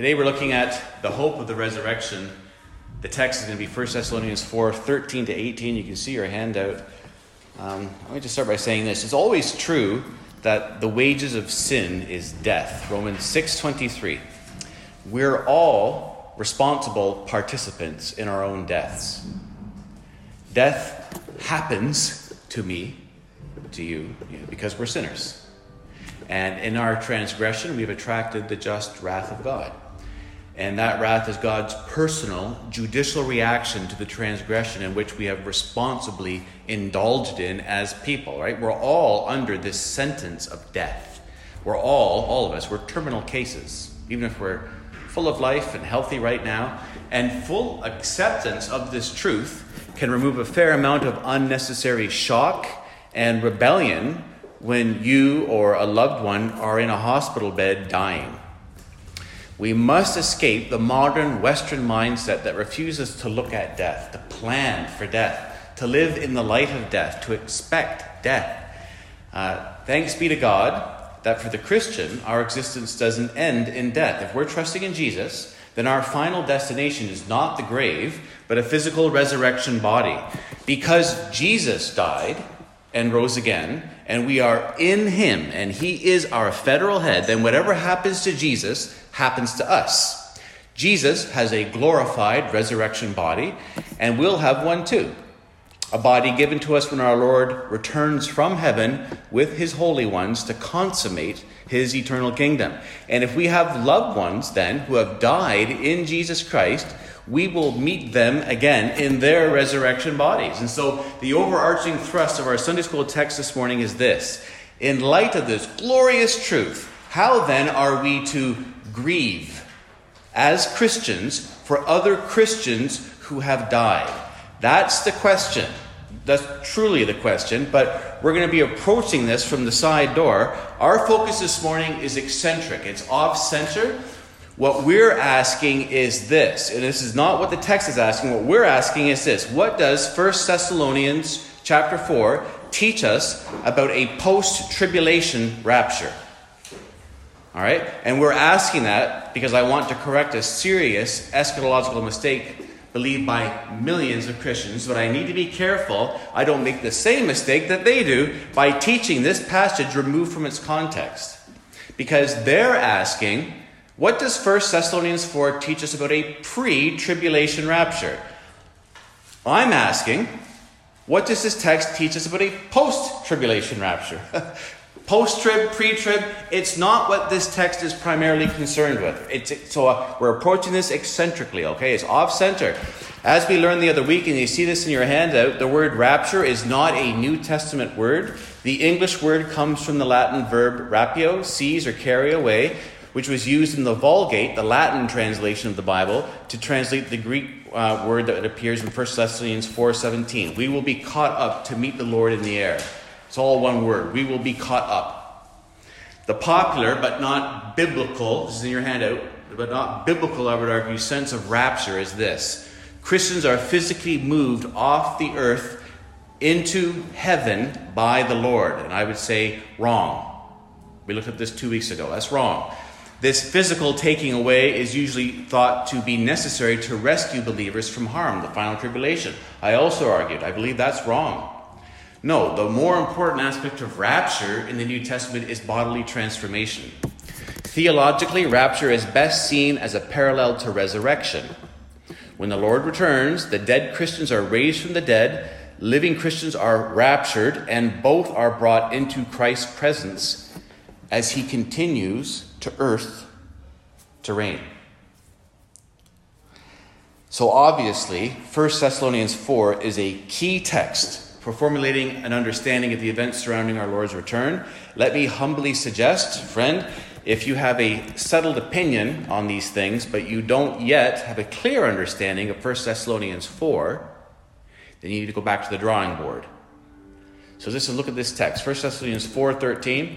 Today we're looking at the hope of the resurrection. The text is going to be 1 Thessalonians 4 13 to 18. You can see your handout. Um, let me just start by saying this. It's always true that the wages of sin is death. Romans 6:23. We're all responsible participants in our own deaths. Death happens to me, to you, because we're sinners. And in our transgression, we've attracted the just wrath of God. And that wrath is God's personal, judicial reaction to the transgression in which we have responsibly indulged in as people, right? We're all under this sentence of death. We're all, all of us, we're terminal cases, even if we're full of life and healthy right now. And full acceptance of this truth can remove a fair amount of unnecessary shock and rebellion when you or a loved one are in a hospital bed dying. We must escape the modern Western mindset that refuses to look at death, to plan for death, to live in the light of death, to expect death. Uh, thanks be to God that for the Christian, our existence doesn't end in death. If we're trusting in Jesus, then our final destination is not the grave, but a physical resurrection body. Because Jesus died, and rose again, and we are in him, and he is our federal head, then whatever happens to Jesus happens to us. Jesus has a glorified resurrection body, and we'll have one too. A body given to us when our Lord returns from heaven with his holy ones to consummate his eternal kingdom. And if we have loved ones then who have died in Jesus Christ, we will meet them again in their resurrection bodies. And so, the overarching thrust of our Sunday school text this morning is this In light of this glorious truth, how then are we to grieve as Christians for other Christians who have died? That's the question. That's truly the question, but we're going to be approaching this from the side door. Our focus this morning is eccentric, it's off center. What we're asking is this, and this is not what the text is asking. What we're asking is this What does 1 Thessalonians chapter 4 teach us about a post tribulation rapture? All right? And we're asking that because I want to correct a serious eschatological mistake believed by millions of Christians, but I need to be careful I don't make the same mistake that they do by teaching this passage removed from its context. Because they're asking, what does 1 Thessalonians 4 teach us about a pre tribulation rapture? I'm asking, what does this text teach us about a post tribulation rapture? post trib, pre trib, it's not what this text is primarily concerned with. It's, so uh, we're approaching this eccentrically, okay? It's off center. As we learned the other week, and you see this in your handout, the word rapture is not a New Testament word. The English word comes from the Latin verb rapio, seize or carry away, which was used in the Vulgate, the Latin translation of the Bible, to translate the Greek uh, word that appears in 1 Thessalonians 4:17. We will be caught up to meet the Lord in the air. It's all one word. We will be caught up. The popular but not biblical, this is in your handout, but not biblical, I would argue, sense of rapture is this. Christians are physically moved off the earth into heaven by the Lord. And I would say wrong. We looked at this two weeks ago. That's wrong. This physical taking away is usually thought to be necessary to rescue believers from harm, the final tribulation. I also argued, I believe that's wrong. No, the more important aspect of rapture in the New Testament is bodily transformation. Theologically, rapture is best seen as a parallel to resurrection. When the Lord returns, the dead Christians are raised from the dead, living Christians are raptured, and both are brought into Christ's presence as he continues to earth to reign. So obviously, 1 Thessalonians 4 is a key text for formulating an understanding of the events surrounding our Lord's return. Let me humbly suggest, friend, if you have a settled opinion on these things, but you don't yet have a clear understanding of 1 Thessalonians 4, then you need to go back to the drawing board. So just look at this text, 1 Thessalonians 4:13.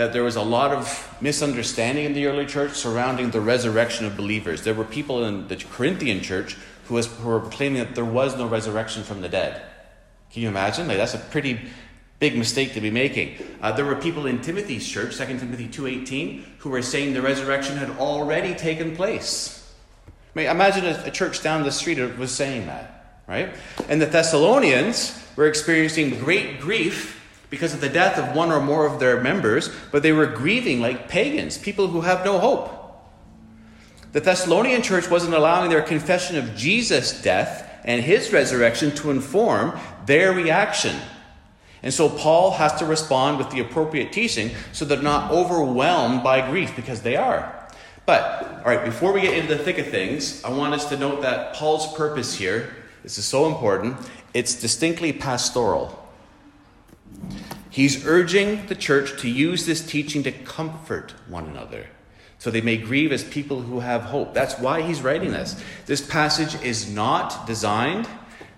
that there was a lot of misunderstanding in the early church surrounding the resurrection of believers. There were people in the Corinthian church who, was, who were proclaiming that there was no resurrection from the dead. Can you imagine? Like, that's a pretty big mistake to be making. Uh, there were people in Timothy's church, 2 Timothy 2.18, who were saying the resurrection had already taken place. I mean, imagine a, a church down the street was saying that, right? And the Thessalonians were experiencing great grief because of the death of one or more of their members, but they were grieving like pagans, people who have no hope. The Thessalonian church wasn't allowing their confession of Jesus' death and his resurrection to inform their reaction and so Paul has to respond with the appropriate teaching so they're not overwhelmed by grief because they are. But, all right, before we get into the thick of things, I want us to note that Paul's purpose here, this is so important, it's distinctly pastoral. He's urging the church to use this teaching to comfort one another so they may grieve as people who have hope. That's why he's writing this. This passage is not designed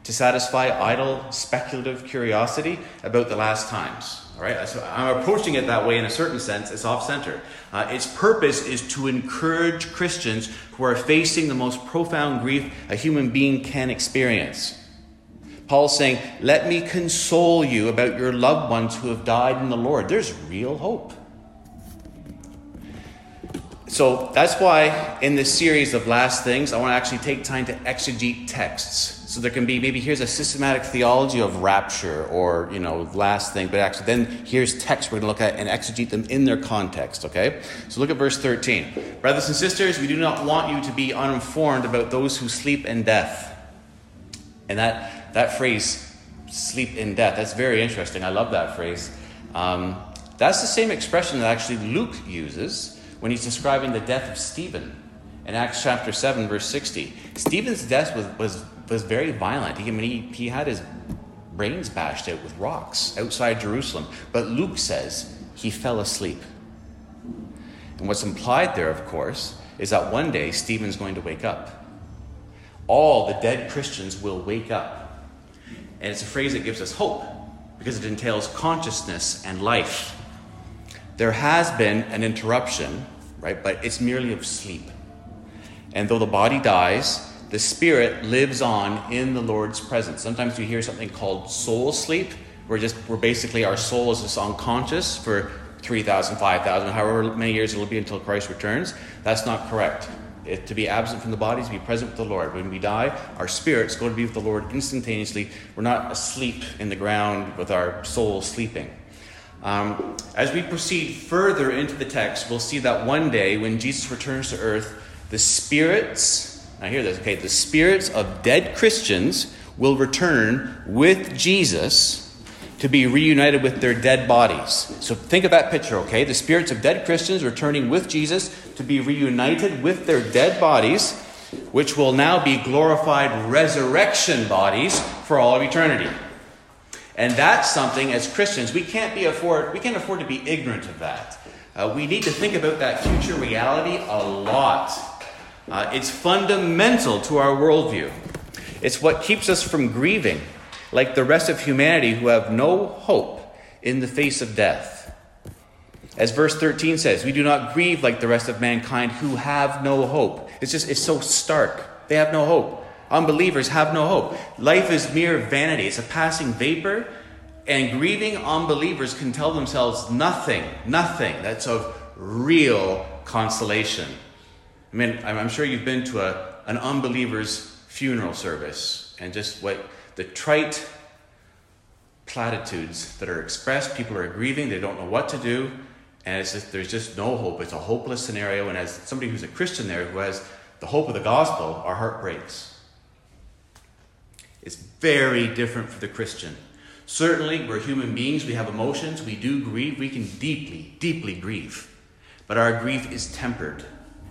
to satisfy idle, speculative curiosity about the last times. All right, so I'm approaching it that way in a certain sense. It's off center. Uh, its purpose is to encourage Christians who are facing the most profound grief a human being can experience. Paul's saying, Let me console you about your loved ones who have died in the Lord. There's real hope. So that's why in this series of last things, I want to actually take time to exegete texts. So there can be maybe here's a systematic theology of rapture or, you know, last thing, but actually then here's text we're going to look at and exegete them in their context, okay? So look at verse 13. Brothers and sisters, we do not want you to be uninformed about those who sleep in death. And that, that phrase, sleep in death, that's very interesting. I love that phrase. Um, that's the same expression that actually Luke uses when he's describing the death of Stephen in Acts chapter 7, verse 60. Stephen's death was, was was very violent. He, I mean, he, he had his brains bashed out with rocks outside Jerusalem. But Luke says he fell asleep. And what's implied there, of course, is that one day Stephen's going to wake up. All the dead Christians will wake up. And it's a phrase that gives us hope because it entails consciousness and life. There has been an interruption, right? But it's merely of sleep. And though the body dies, the spirit lives on in the Lord's presence. Sometimes you hear something called soul sleep, where just where basically our soul is just unconscious for 3,000, 5,000, however many years it'll be until Christ returns. That's not correct. To be absent from the body, to be present with the Lord. When we die, our spirit's going to be with the Lord instantaneously. We're not asleep in the ground with our soul sleeping. Um, as we proceed further into the text, we'll see that one day when Jesus returns to earth, the spirits now, hear this, okay? The spirits of dead Christians will return with Jesus to be reunited with their dead bodies. So think of that picture, okay? The spirits of dead Christians returning with Jesus to be reunited with their dead bodies, which will now be glorified resurrection bodies for all of eternity. And that's something as Christians we can't be afford we can't afford to be ignorant of that. Uh, we need to think about that future reality a lot uh, it's fundamental to our worldview. It's what keeps us from grieving, like the rest of humanity who have no hope in the face of death. As verse 13 says, we do not grieve like the rest of mankind who have no hope. It's just, it's so stark. They have no hope. Unbelievers have no hope. Life is mere vanity, it's a passing vapor, and grieving unbelievers can tell themselves nothing, nothing that's of real consolation. I mean, I'm sure you've been to a, an unbeliever's funeral service and just what the trite platitudes that are expressed. People are grieving, they don't know what to do, and it's just, there's just no hope. It's a hopeless scenario. And as somebody who's a Christian there who has the hope of the gospel, our heart breaks. It's very different for the Christian. Certainly, we're human beings, we have emotions, we do grieve, we can deeply, deeply grieve. But our grief is tempered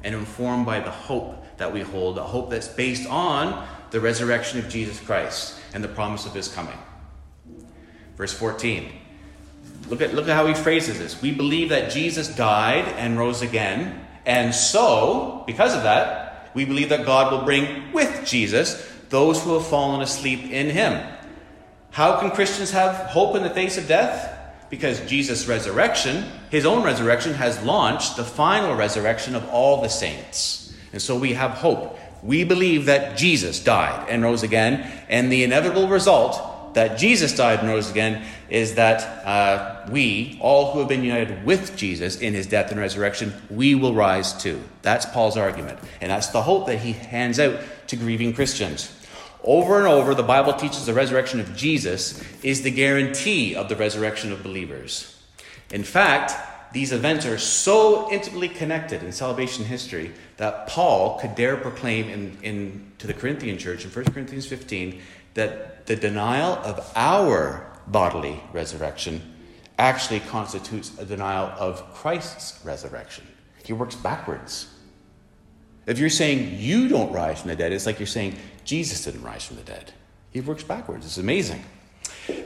and informed by the hope that we hold, a hope that's based on the resurrection of Jesus Christ and the promise of his coming. Verse 14. Look at, look at how he phrases this. We believe that Jesus died and rose again, and so, because of that, We believe that God will bring with Jesus those who have fallen asleep in him. How can Christians have hope in the face of death? Because Jesus' resurrection, his own resurrection, has launched the final resurrection of all the saints. And so we have hope. We believe that Jesus died and rose again, and the inevitable result that Jesus died and rose again is that uh, we, all who have been united with Jesus in his death and resurrection, we will rise too. That's Paul's argument. And that's the hope that he hands out to grieving Christians. Over and over, the Bible teaches the resurrection of Jesus is the guarantee of the resurrection of believers. In fact, these events are so intimately connected in salvation history that Paul could dare proclaim in, in, to the Corinthian church in 1 Corinthians 15 that the denial of our bodily resurrection actually constitutes a denial of Christ's resurrection. He works backwards. If you're saying you don't rise from the dead, it's like you're saying Jesus didn't rise from the dead. He works backwards. It's amazing.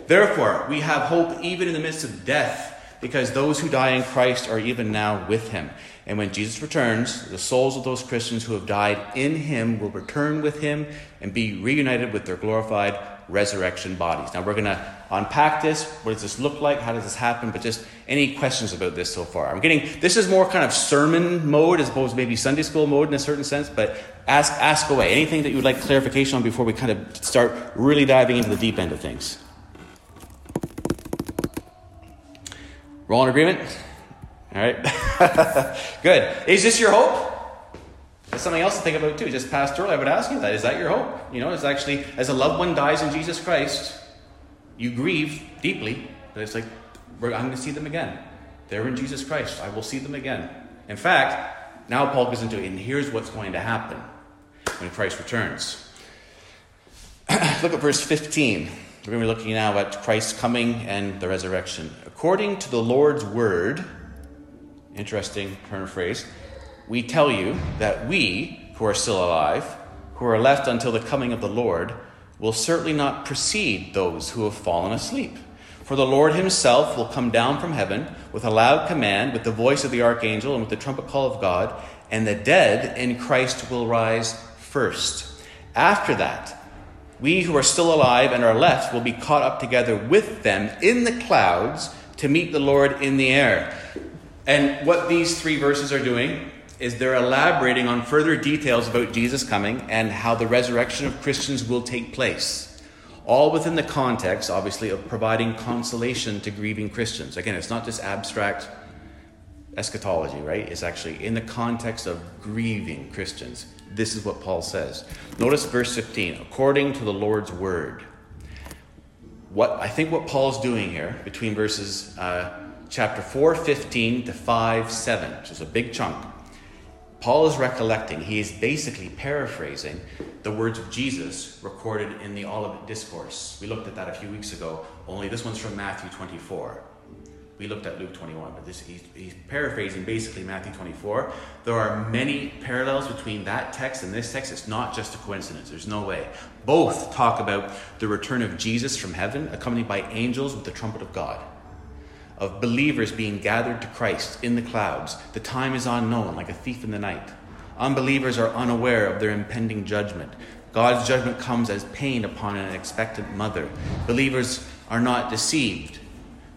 Therefore, we have hope even in the midst of death because those who die in Christ are even now with him. And when Jesus returns, the souls of those Christians who have died in him will return with him and be reunited with their glorified resurrection bodies. Now, we're going to unpack this. What does this look like? How does this happen? But just any questions about this so far? I'm getting this is more kind of sermon mode as opposed to maybe Sunday school mode in a certain sense, but ask, ask away. Anything that you would like clarification on before we kind of start really diving into the deep end of things? We're all in agreement? All right. Good. Is this your hope? That's something else to think about too. Just pastorally, I would ask you that. Is that your hope? You know, it's actually, as a loved one dies in Jesus Christ, you grieve deeply, but it's like, I'm going to see them again. They're in Jesus Christ. I will see them again. In fact, now Paul goes into it, and here's what's going to happen when Christ returns. Look at verse 15. We're going to be looking now at Christ's coming and the resurrection. According to the Lord's word, interesting turn of phrase, we tell you that we, who are still alive, who are left until the coming of the Lord, will certainly not precede those who have fallen asleep. For the Lord himself will come down from heaven with a loud command, with the voice of the archangel, and with the trumpet call of God, and the dead in Christ will rise first. After that, we who are still alive and are left will be caught up together with them in the clouds to meet the Lord in the air. And what these three verses are doing is they're elaborating on further details about Jesus coming and how the resurrection of Christians will take place. All within the context, obviously, of providing consolation to grieving Christians. Again, it's not just abstract eschatology, right? It's actually in the context of grieving Christians. This is what Paul says. Notice verse 15 according to the Lord's word. What I think what Paul's doing here between verses uh, chapter 4, 15 to 5, 7, which is a big chunk. Paul is recollecting, he is basically paraphrasing the words of Jesus recorded in the Olivet Discourse. We looked at that a few weeks ago, only this one's from Matthew 24 we looked at Luke 21, but this he's, he's, paraphrasing basically Matthew 24. There are many parallels between that text and this text. It's not just a coincidence. There's no way. Both talk about the return of Jesus from heaven, accompanied by angels with the trumpet of God, of believers being gathered to Christ in the clouds. The time is unknown, like a thief in the night. Unbelievers are unaware of their impending judgment. God's judgment comes as pain upon an expectant mother. Believers are not deceived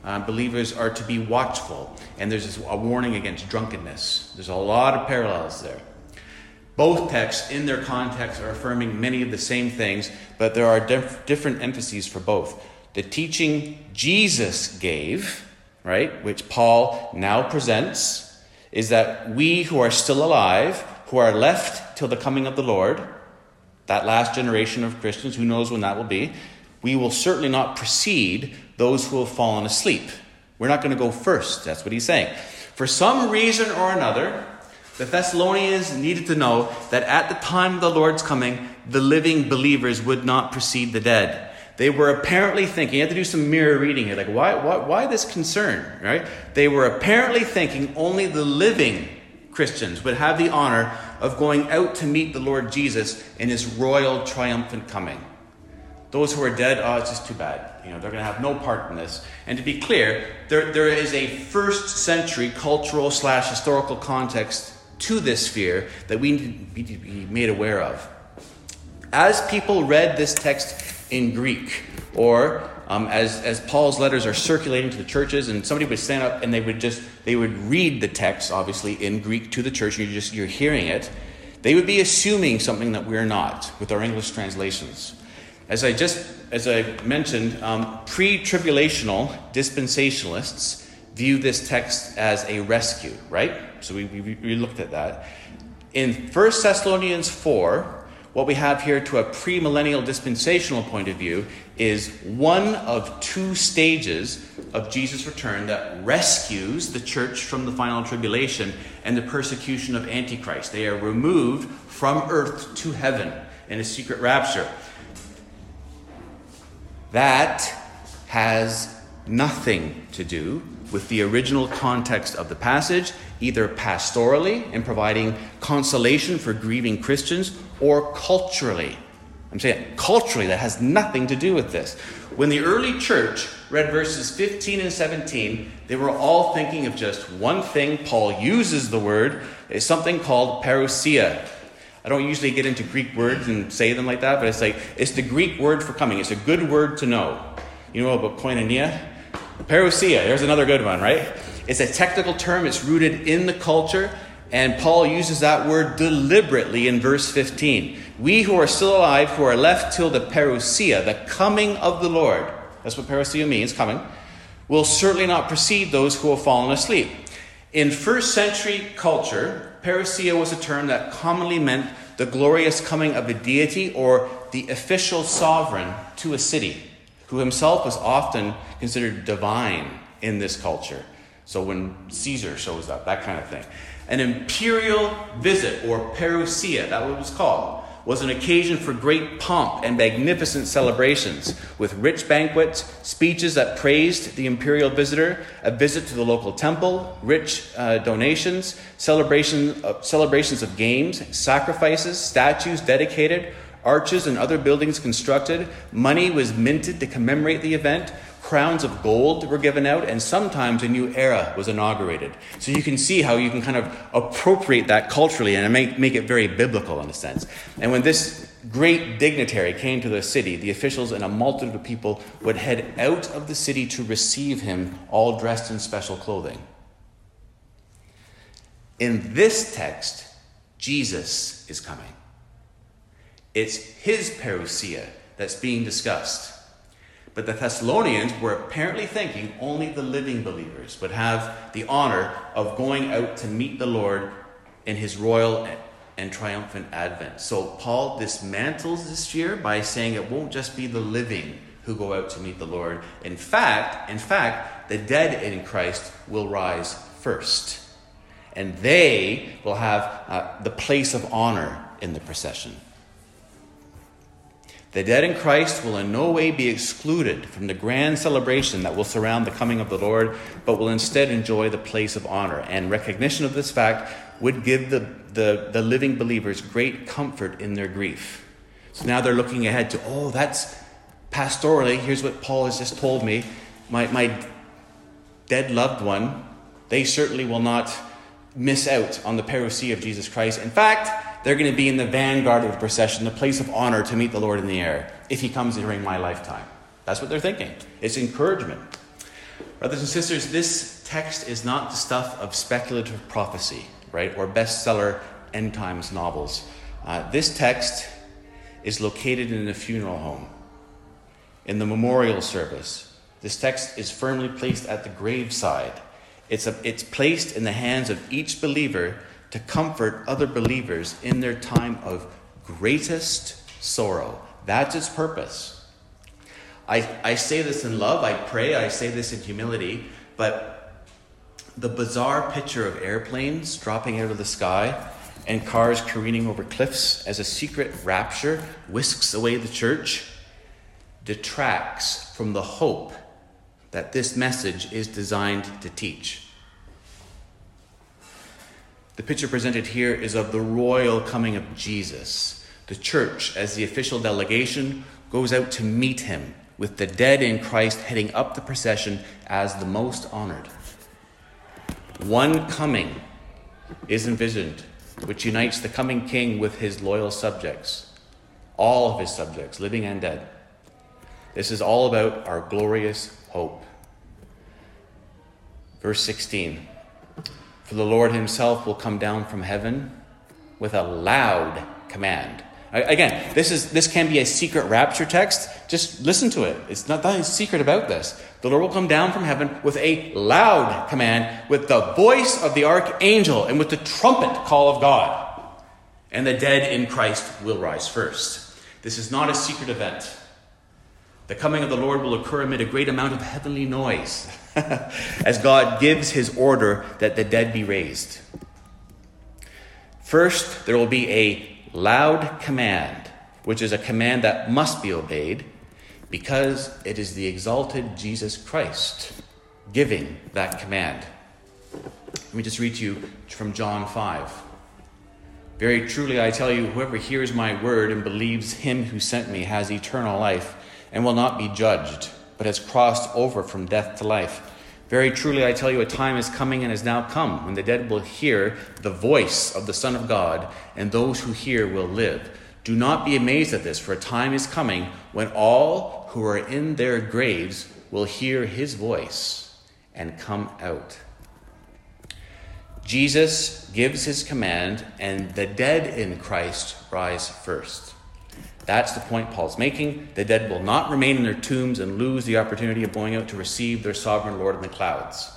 uh, believers are to be watchful, and there's a warning against drunkenness. There's a lot of parallels there. Both texts, in their context, are affirming many of the same things, but there are dif- different emphases for both. The teaching Jesus gave, right, which Paul now presents, is that we who are still alive, who are left till the coming of the Lord, that last generation of Christians, who knows when that will be, we will certainly not precede those who have fallen asleep. We're not going to go first. That's what he's saying. For some reason or another, the Thessalonians needed to know that at the time of the Lord's coming, the living believers would not precede the dead. They were apparently thinking, you have to do some mirror reading here, like, why, why, why this concern, right? They were apparently thinking only the living Christians would have the honor of going out to meet the Lord Jesus in his royal triumphant coming. Those who are dead, oh, it's just too bad. You know, they're going to have no part in this. And to be clear, there, there is a first century cultural slash historical context to this fear that we need to be made aware of. As people read this text in Greek, or um, as, as Paul's letters are circulating to the churches, and somebody would stand up and they would just they would read the text, obviously in Greek to the church, you're just you're hearing it. They would be assuming something that we're not with our English translations. As I just as I mentioned, um, pre-tribulational dispensationalists view this text as a rescue, right? So we, we, we looked at that. In 1 Thessalonians 4, what we have here to a premillennial dispensational point of view is one of two stages of Jesus' return that rescues the church from the final tribulation and the persecution of Antichrist. They are removed from earth to heaven in a secret rapture. That has nothing to do with the original context of the passage, either pastorally in providing consolation for grieving Christians, or culturally. I'm saying culturally, that has nothing to do with this. When the early church read verses 15 and 17, they were all thinking of just one thing. Paul uses the word, is something called parousia. I don't usually get into Greek words and say them like that, but it's like it's the Greek word for coming. It's a good word to know. You know about koinonia? Parousia, there's another good one, right? It's a technical term, it's rooted in the culture, and Paul uses that word deliberately in verse 15. We who are still alive, who are left till the parousia, the coming of the Lord, that's what parousia means, coming, will certainly not precede those who have fallen asleep. In first century culture, parousia was a term that commonly meant the glorious coming of a deity or the official sovereign to a city who himself was often considered divine in this culture. So when Caesar shows up, that kind of thing. An imperial visit, or parousia, that was called, was an occasion for great pomp and magnificent celebrations, with rich banquets, speeches that praised the imperial visitor, a visit to the local temple, rich uh, donations, celebration, uh, celebrations of games, sacrifices, statues dedicated, arches and other buildings constructed, money was minted to commemorate the event, crowns of gold were given out, and sometimes a new era was inaugurated. So you can see how you can kind of appropriate that culturally and make, make it very biblical in a sense. And when this great dignitary came to the city, the officials and a multitude of people would head out of the city to receive him, all dressed in special clothing. In this text, Jesus is coming. It's his parousia that's being discussed. But the Thessalonians were apparently thinking only the living believers would have the honor of going out to meet the Lord in his royal and triumphant advent. So Paul dismantles this fear by saying it won't just be the living who go out to meet the Lord. In fact, in fact, the dead in Christ will rise first. And they will have uh, the place of honor in the procession. The dead in Christ will in no way be excluded from the grand celebration that will surround the coming of the Lord, but will instead enjoy the place of honor. And recognition of this fact would give the, the, the living believers great comfort in their grief. So now they're looking ahead to, oh, that's pastorally, here's what Paul has just told me. My, my dead loved one, they certainly will not miss out on the parousia of Jesus Christ. In fact, they're going to be in the vanguard of the procession, the place of honor to meet the Lord in the air if he comes during my lifetime. That's what they're thinking. It's encouragement. Brothers and sisters, this text is not the stuff of speculative prophecy, right, or bestseller end times novels. Uh, this text is located in a funeral home, in the memorial service. This text is firmly placed at the graveside. It's, a, it's placed in the hands of each believer to comfort other believers in their time of greatest sorrow. That's its purpose. I, I say this in love, I pray, I say this in humility, but the bizarre picture of airplanes dropping out of the sky and cars careening over cliffs as a secret rapture whisks away the church detracts from the hope that this message is designed to teach. The picture presented here is of the royal coming of Jesus. The church, as the official delegation, goes out to meet him, with the dead in Christ heading up the procession as the most honored. One coming is envisioned, which unites the coming king with his loyal subjects, all of his subjects, living and dead. This is all about our glorious hope. Verse 16 For the Lord himself will come down from heaven with a loud command. Again, this is this can be a secret rapture text. Just listen to it. It's not nothing secret about this. The Lord will come down from heaven with a loud command, with the voice of the archangel, and with the trumpet call of God. And the dead in Christ will rise first. This is not a secret event. The coming of the Lord will occur amid a great amount of heavenly noise as God gives his order that the dead be raised. First, there will be a loud command, which is a command that must be obeyed because it is the exalted Jesus Christ giving that command. Let me just read to you from John 5. Very truly, I tell you, whoever hears my word and believes him who sent me has eternal life and will not be judged, but has crossed over from death to life. Very truly, I tell you, a time is coming and has now come when the dead will hear the voice of the Son of God, and those who hear will live. Do not be amazed at this, for a time is coming when all who are in their graves will hear his voice and come out. Jesus gives his command, and the dead in Christ rise first. That's the point Paul's making. The dead will not remain in their tombs and lose the opportunity of going out to receive their sovereign Lord in the clouds.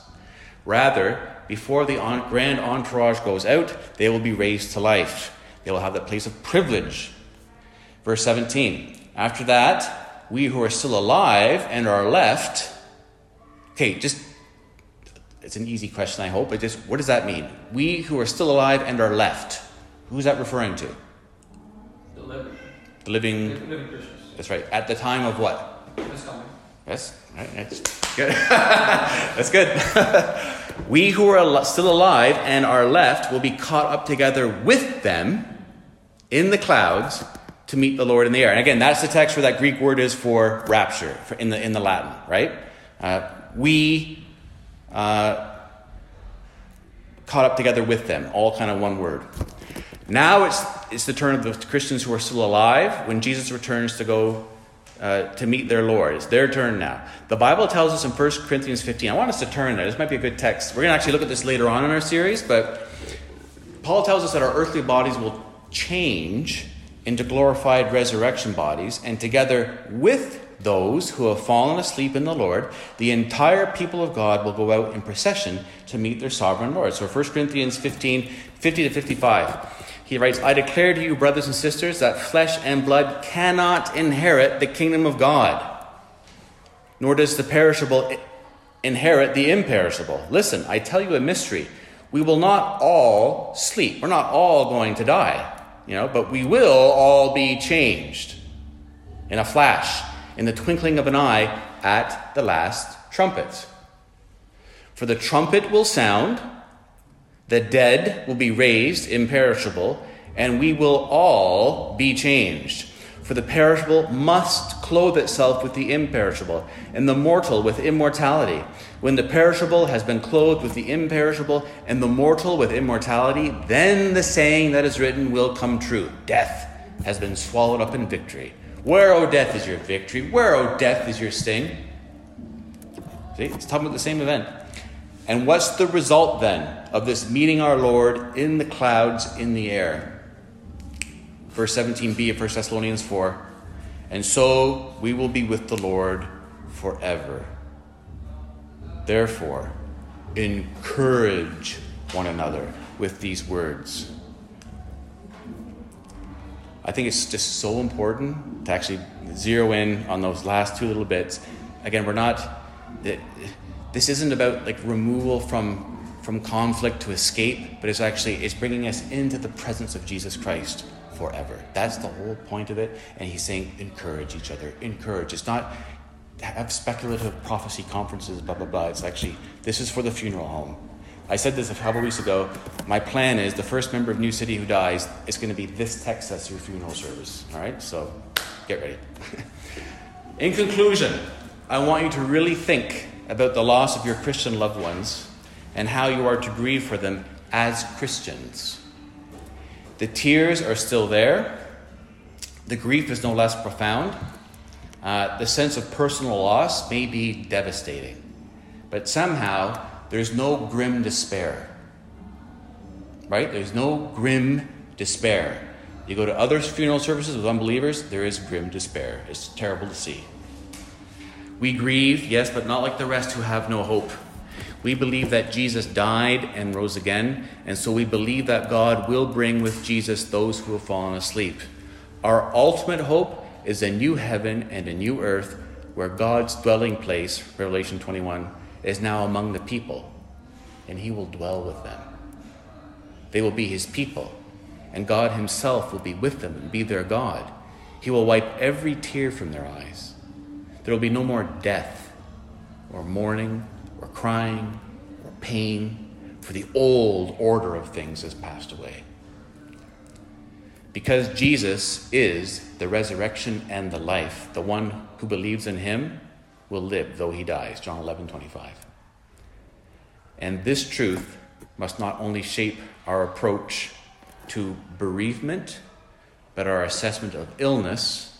Rather, before the grand entourage goes out, they will be raised to life. They will have that place of privilege. Verse 17. After that, we who are still alive and are left. Okay, just it's an easy question, I hope, but just what does that mean? We who are still alive and are left. Who's that referring to? Living. Living Christians. That's right. At the time of what? This coming. Yes. Right. That's good. That's good. we who are still alive and are left will be caught up together with them in the clouds to meet the Lord in the air. And again, that's the text where that Greek word is for rapture for in the in the Latin, right? Uh, we uh, caught up together with them, all kind of one word. Now it's, it's the turn of the Christians who are still alive when Jesus returns to go uh, to meet their Lord. It's their turn now. The Bible tells us in 1 Corinthians 15, I want us to turn there. This might be a good text. We're going to actually look at this later on in our series, but Paul tells us that our earthly bodies will change into glorified resurrection bodies, and together with those who have fallen asleep in the Lord, the entire people of God will go out in procession to meet their sovereign Lord. So 1 Corinthians 15, 50 to 55. He writes, I declare to you, brothers and sisters, that flesh and blood cannot inherit the kingdom of God, nor does the perishable inherit the imperishable. Listen, I tell you a mystery. We will not all sleep. We're not all going to die, you know, but we will all be changed in a flash, in the twinkling of an eye, at the last trumpet. For the trumpet will sound the dead will be raised imperishable, and we will all be changed. For the perishable must clothe itself with the imperishable, and the mortal with immortality. When the perishable has been clothed with the imperishable, and the mortal with immortality, then the saying that is written will come true Death has been swallowed up in victory. Where, O death, is your victory? Where, O death, is your sting? See, it's talking about the same event. And what's the result then of this meeting our Lord in the clouds in the air? Verse 17b of 1 Thessalonians 4 And so we will be with the Lord forever. Therefore, encourage one another with these words. I think it's just so important to actually zero in on those last two little bits. Again, we're not this isn't about like removal from from conflict to escape, but it's actually it's bringing us into the presence of Jesus Christ forever. That's the whole point of it. And he's saying, encourage each other. Encourage. It's not have speculative prophecy conferences, blah blah blah. It's actually this is for the funeral home. I said this a couple weeks ago. My plan is the first member of New City who dies is going to be this text as your funeral service. All right, so get ready. In conclusion, I want you to really think about the loss of your Christian loved ones and how you are to grieve for them as Christians. The tears are still there, the grief is no less profound. Uh, the sense of personal loss may be devastating, but somehow there's no grim despair. Right? There's no grim despair. You go to other funeral services with unbelievers, there is grim despair. It's terrible to see. We grieve, yes, but not like the rest who have no hope. We believe that Jesus died and rose again, and so we believe that God will bring with Jesus those who have fallen asleep. Our ultimate hope is a new heaven and a new earth where God's dwelling place, Revelation 21, is now among the people, and he will dwell with them. They will be his people, and God himself will be with them and be their God. He will wipe every tear from their eyes. There will be no more death, or mourning, or crying, or pain, for the old order of things has passed away. Because Jesus is the resurrection and the life, the one who believes in him will live though he dies. John 11, 25. And this truth must not only shape our approach to bereavement, but our assessment of illness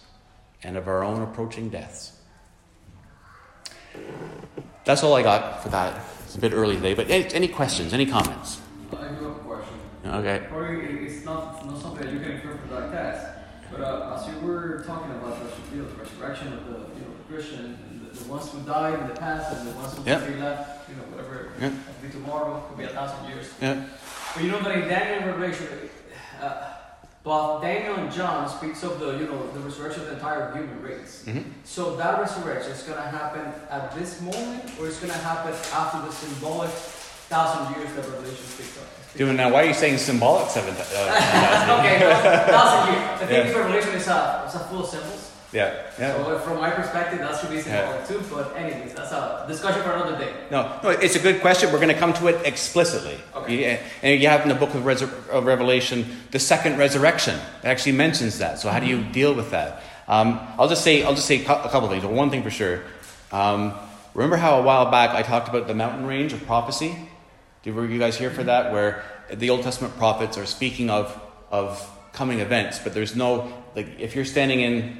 and of our own approaching deaths. That's all I got for that. It's a bit early today, but any questions, any comments? I do have a question. Okay. Probably it's not, it's not something that you can infer from that text, but uh, as you were talking about the, you know, resurrection of the, you know, the Christian, the, the ones who died in the past and the ones who be left, you know, whatever, Yeah. could be tomorrow, could be a thousand years. Yeah. But you know that in Daniel and Revelation, uh, both Daniel and John speaks of the, you know, the resurrection of the entire human race. Mhm. So that resurrection is going to happen at this moment, or it's going to happen after the symbolic thousand years that Revelation speaks of. Doing now, why are you saying symbolic seven? Uh, okay, thousand years. I think Yeah. Revelation is a, is a full of symbols. Yeah, yeah. So from my perspective, that should be symbolic too. But anyways, that's a discussion for another day. No, no, it's a good question. We're going to come to it explicitly. Okay. You- And you have in the book of, Resur- of Revelation the second resurrection. It actually mentions that. So how do you deal with that? Um, I'll just say I'll just say a couple of things. One thing for sure. Um, remember how a while back I talked about the mountain range of prophecy? Do were you guys here for that? Where the Old Testament prophets are speaking of of coming events, but there's no like if you're standing in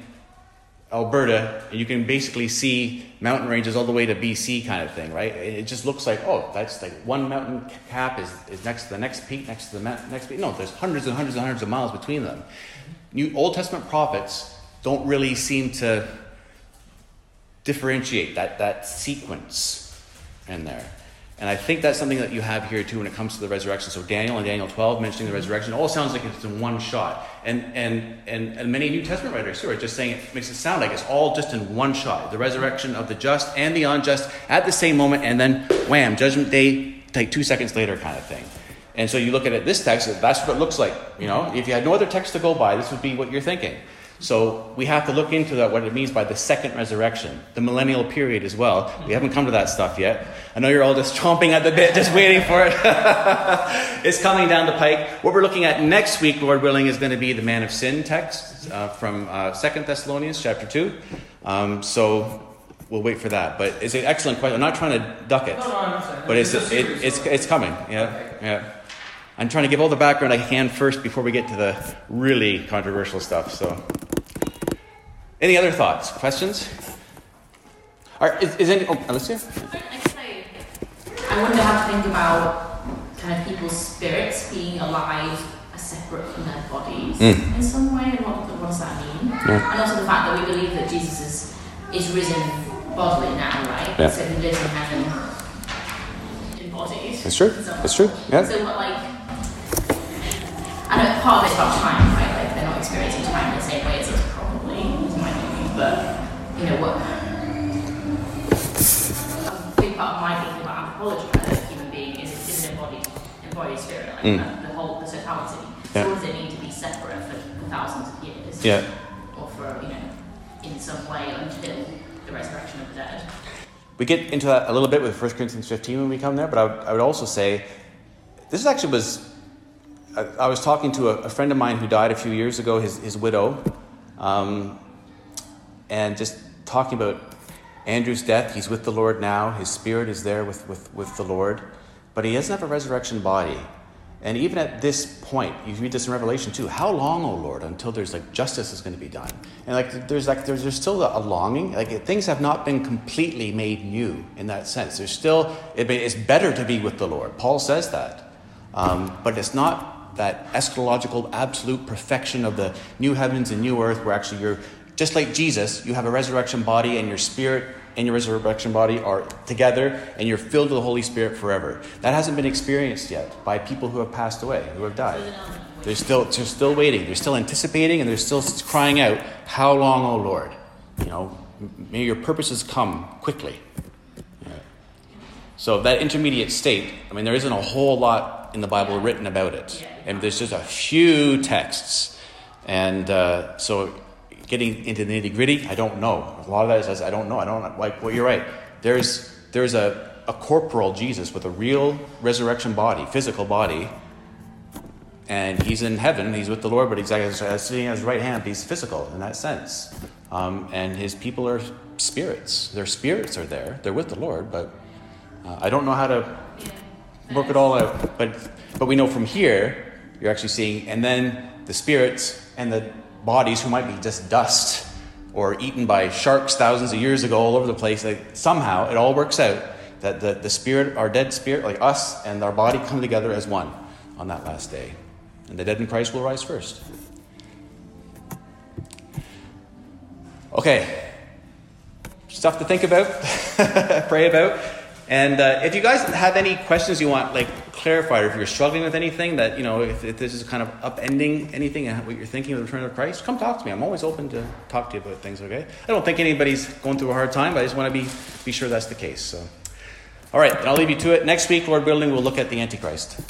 Alberta, and you can basically see mountain ranges all the way to BC, kind of thing, right? It just looks like, oh, that's like one mountain cap is, is next to the next peak, next to the next peak. No, there's hundreds and hundreds and hundreds of miles between them. New Old Testament prophets don't really seem to differentiate that, that sequence in there. And I think that's something that you have here too when it comes to the resurrection. So Daniel and Daniel 12 mentioning the resurrection, all sounds like it's in one shot. And, and, and, and many New Testament writers too are just saying it makes it sound like it's all just in one shot. The resurrection of the just and the unjust at the same moment, and then wham, judgment day, like two seconds later kind of thing. And so you look at it, this text, that's what it looks like. You know, if you had no other text to go by, this would be what you're thinking. So we have to look into that, what it means by the second resurrection, the millennial period as well. We haven't come to that stuff yet. I know you're all just chomping at the bit, just waiting for it. it's coming down the pike. What we're looking at next week, Lord willing, is going to be the man of sin text uh, from uh, 2 Thessalonians chapter 2. Um, so we'll wait for that. But it's an excellent question. I'm not trying to duck it. No, no. But it's, It's it, it's, it's coming. Yeah, yeah. I'm trying to give all the background I can first before we get to the really controversial stuff. So, any other thoughts, questions? Are, is, is any? Oh, Alicia. I guess I, I wonder how to think about kind of people's spirits being alive separate from their bodies Mm. in some way, and what, what does that mean? Yeah. And also the fact that we believe that Jesus is, is risen bodily now, right? Yeah. So he lives in heaven embodied. That's true. That's true. Yeah. So what, like, I know part of it's about time, right? Like they're not experiencing time in the same way as us probably, is my opinion. But you know what? a big part of my thinking about anthropology as a human being is, is an embodied, embodied spirit, like Mm. the, the whole, the totality. Yeah. So does it mean to be separate for, for thousands of years? Yeah. Or for, you know, in some way until the resurrection of the dead? We get into that a little bit with 1 Corinthians 15 when we come there, but I would, I would also say this actually was. I, I was talking to a, a friend of mine who died a few years ago, his, his widow, um, and just talking about Andrew's death. He's with the Lord now, his spirit is there with, with, with the Lord, but he doesn't have a resurrection body. And even at this point, you read this in Revelation too. How long, O Lord, until there's like justice is going to be done? And like there's like there's, there's still a longing. Like things have not been completely made new in that sense. There's still it, it's better to be with the Lord. Paul says that, um, but it's not that eschatological absolute perfection of the new heavens and new earth, where actually you're just like Jesus. You have a resurrection body, and your spirit and your resurrection body are together and you're filled with the Holy Spirit forever. That hasn't been experienced yet by people who have passed away, who have died. They're still, they're still waiting, they're still anticipating, and they're still crying out, How long, O Lord? You know, may your purposes come quickly. So, that intermediate state, I mean, there isn't a whole in the Bible written about it. And there's just a few texts. And uh, so getting into the nitty gritty, I don't know. A lot of that is I don't know. I don't like. Well, you're right. There's there's a, a corporal Jesus with a real resurrection body, physical body, and he's in heaven. He's with the Lord, but he's sitting at his right hand. He's physical in that sense, um, and his people are spirits. Their spirits are there. They're with the Lord, but uh, I don't know how to work it all out. But but we know from here you're actually seeing, and then the spirits and the bodies who might be just dust or eaten by sharks thousands of years ago all over the place. Like, somehow it all works out that the, the spirit, our dead spirit, like us and our body come together as one on that last day. And the dead in Christ will rise first. Okay, stuff to think about, pray about. And uh, if you guys have any questions you want, like clarified, or if you're struggling with anything that you know, if, if this is kind of upending anything and what you're thinking of the return of Christ, come talk to me. I'm always open to talk to you about things. Okay, I don't think anybody's going through a hard time, but I just want to be be sure that's the case. So, all right, and I'll leave you to it. Next week, Lord willing, we'll look at the Antichrist.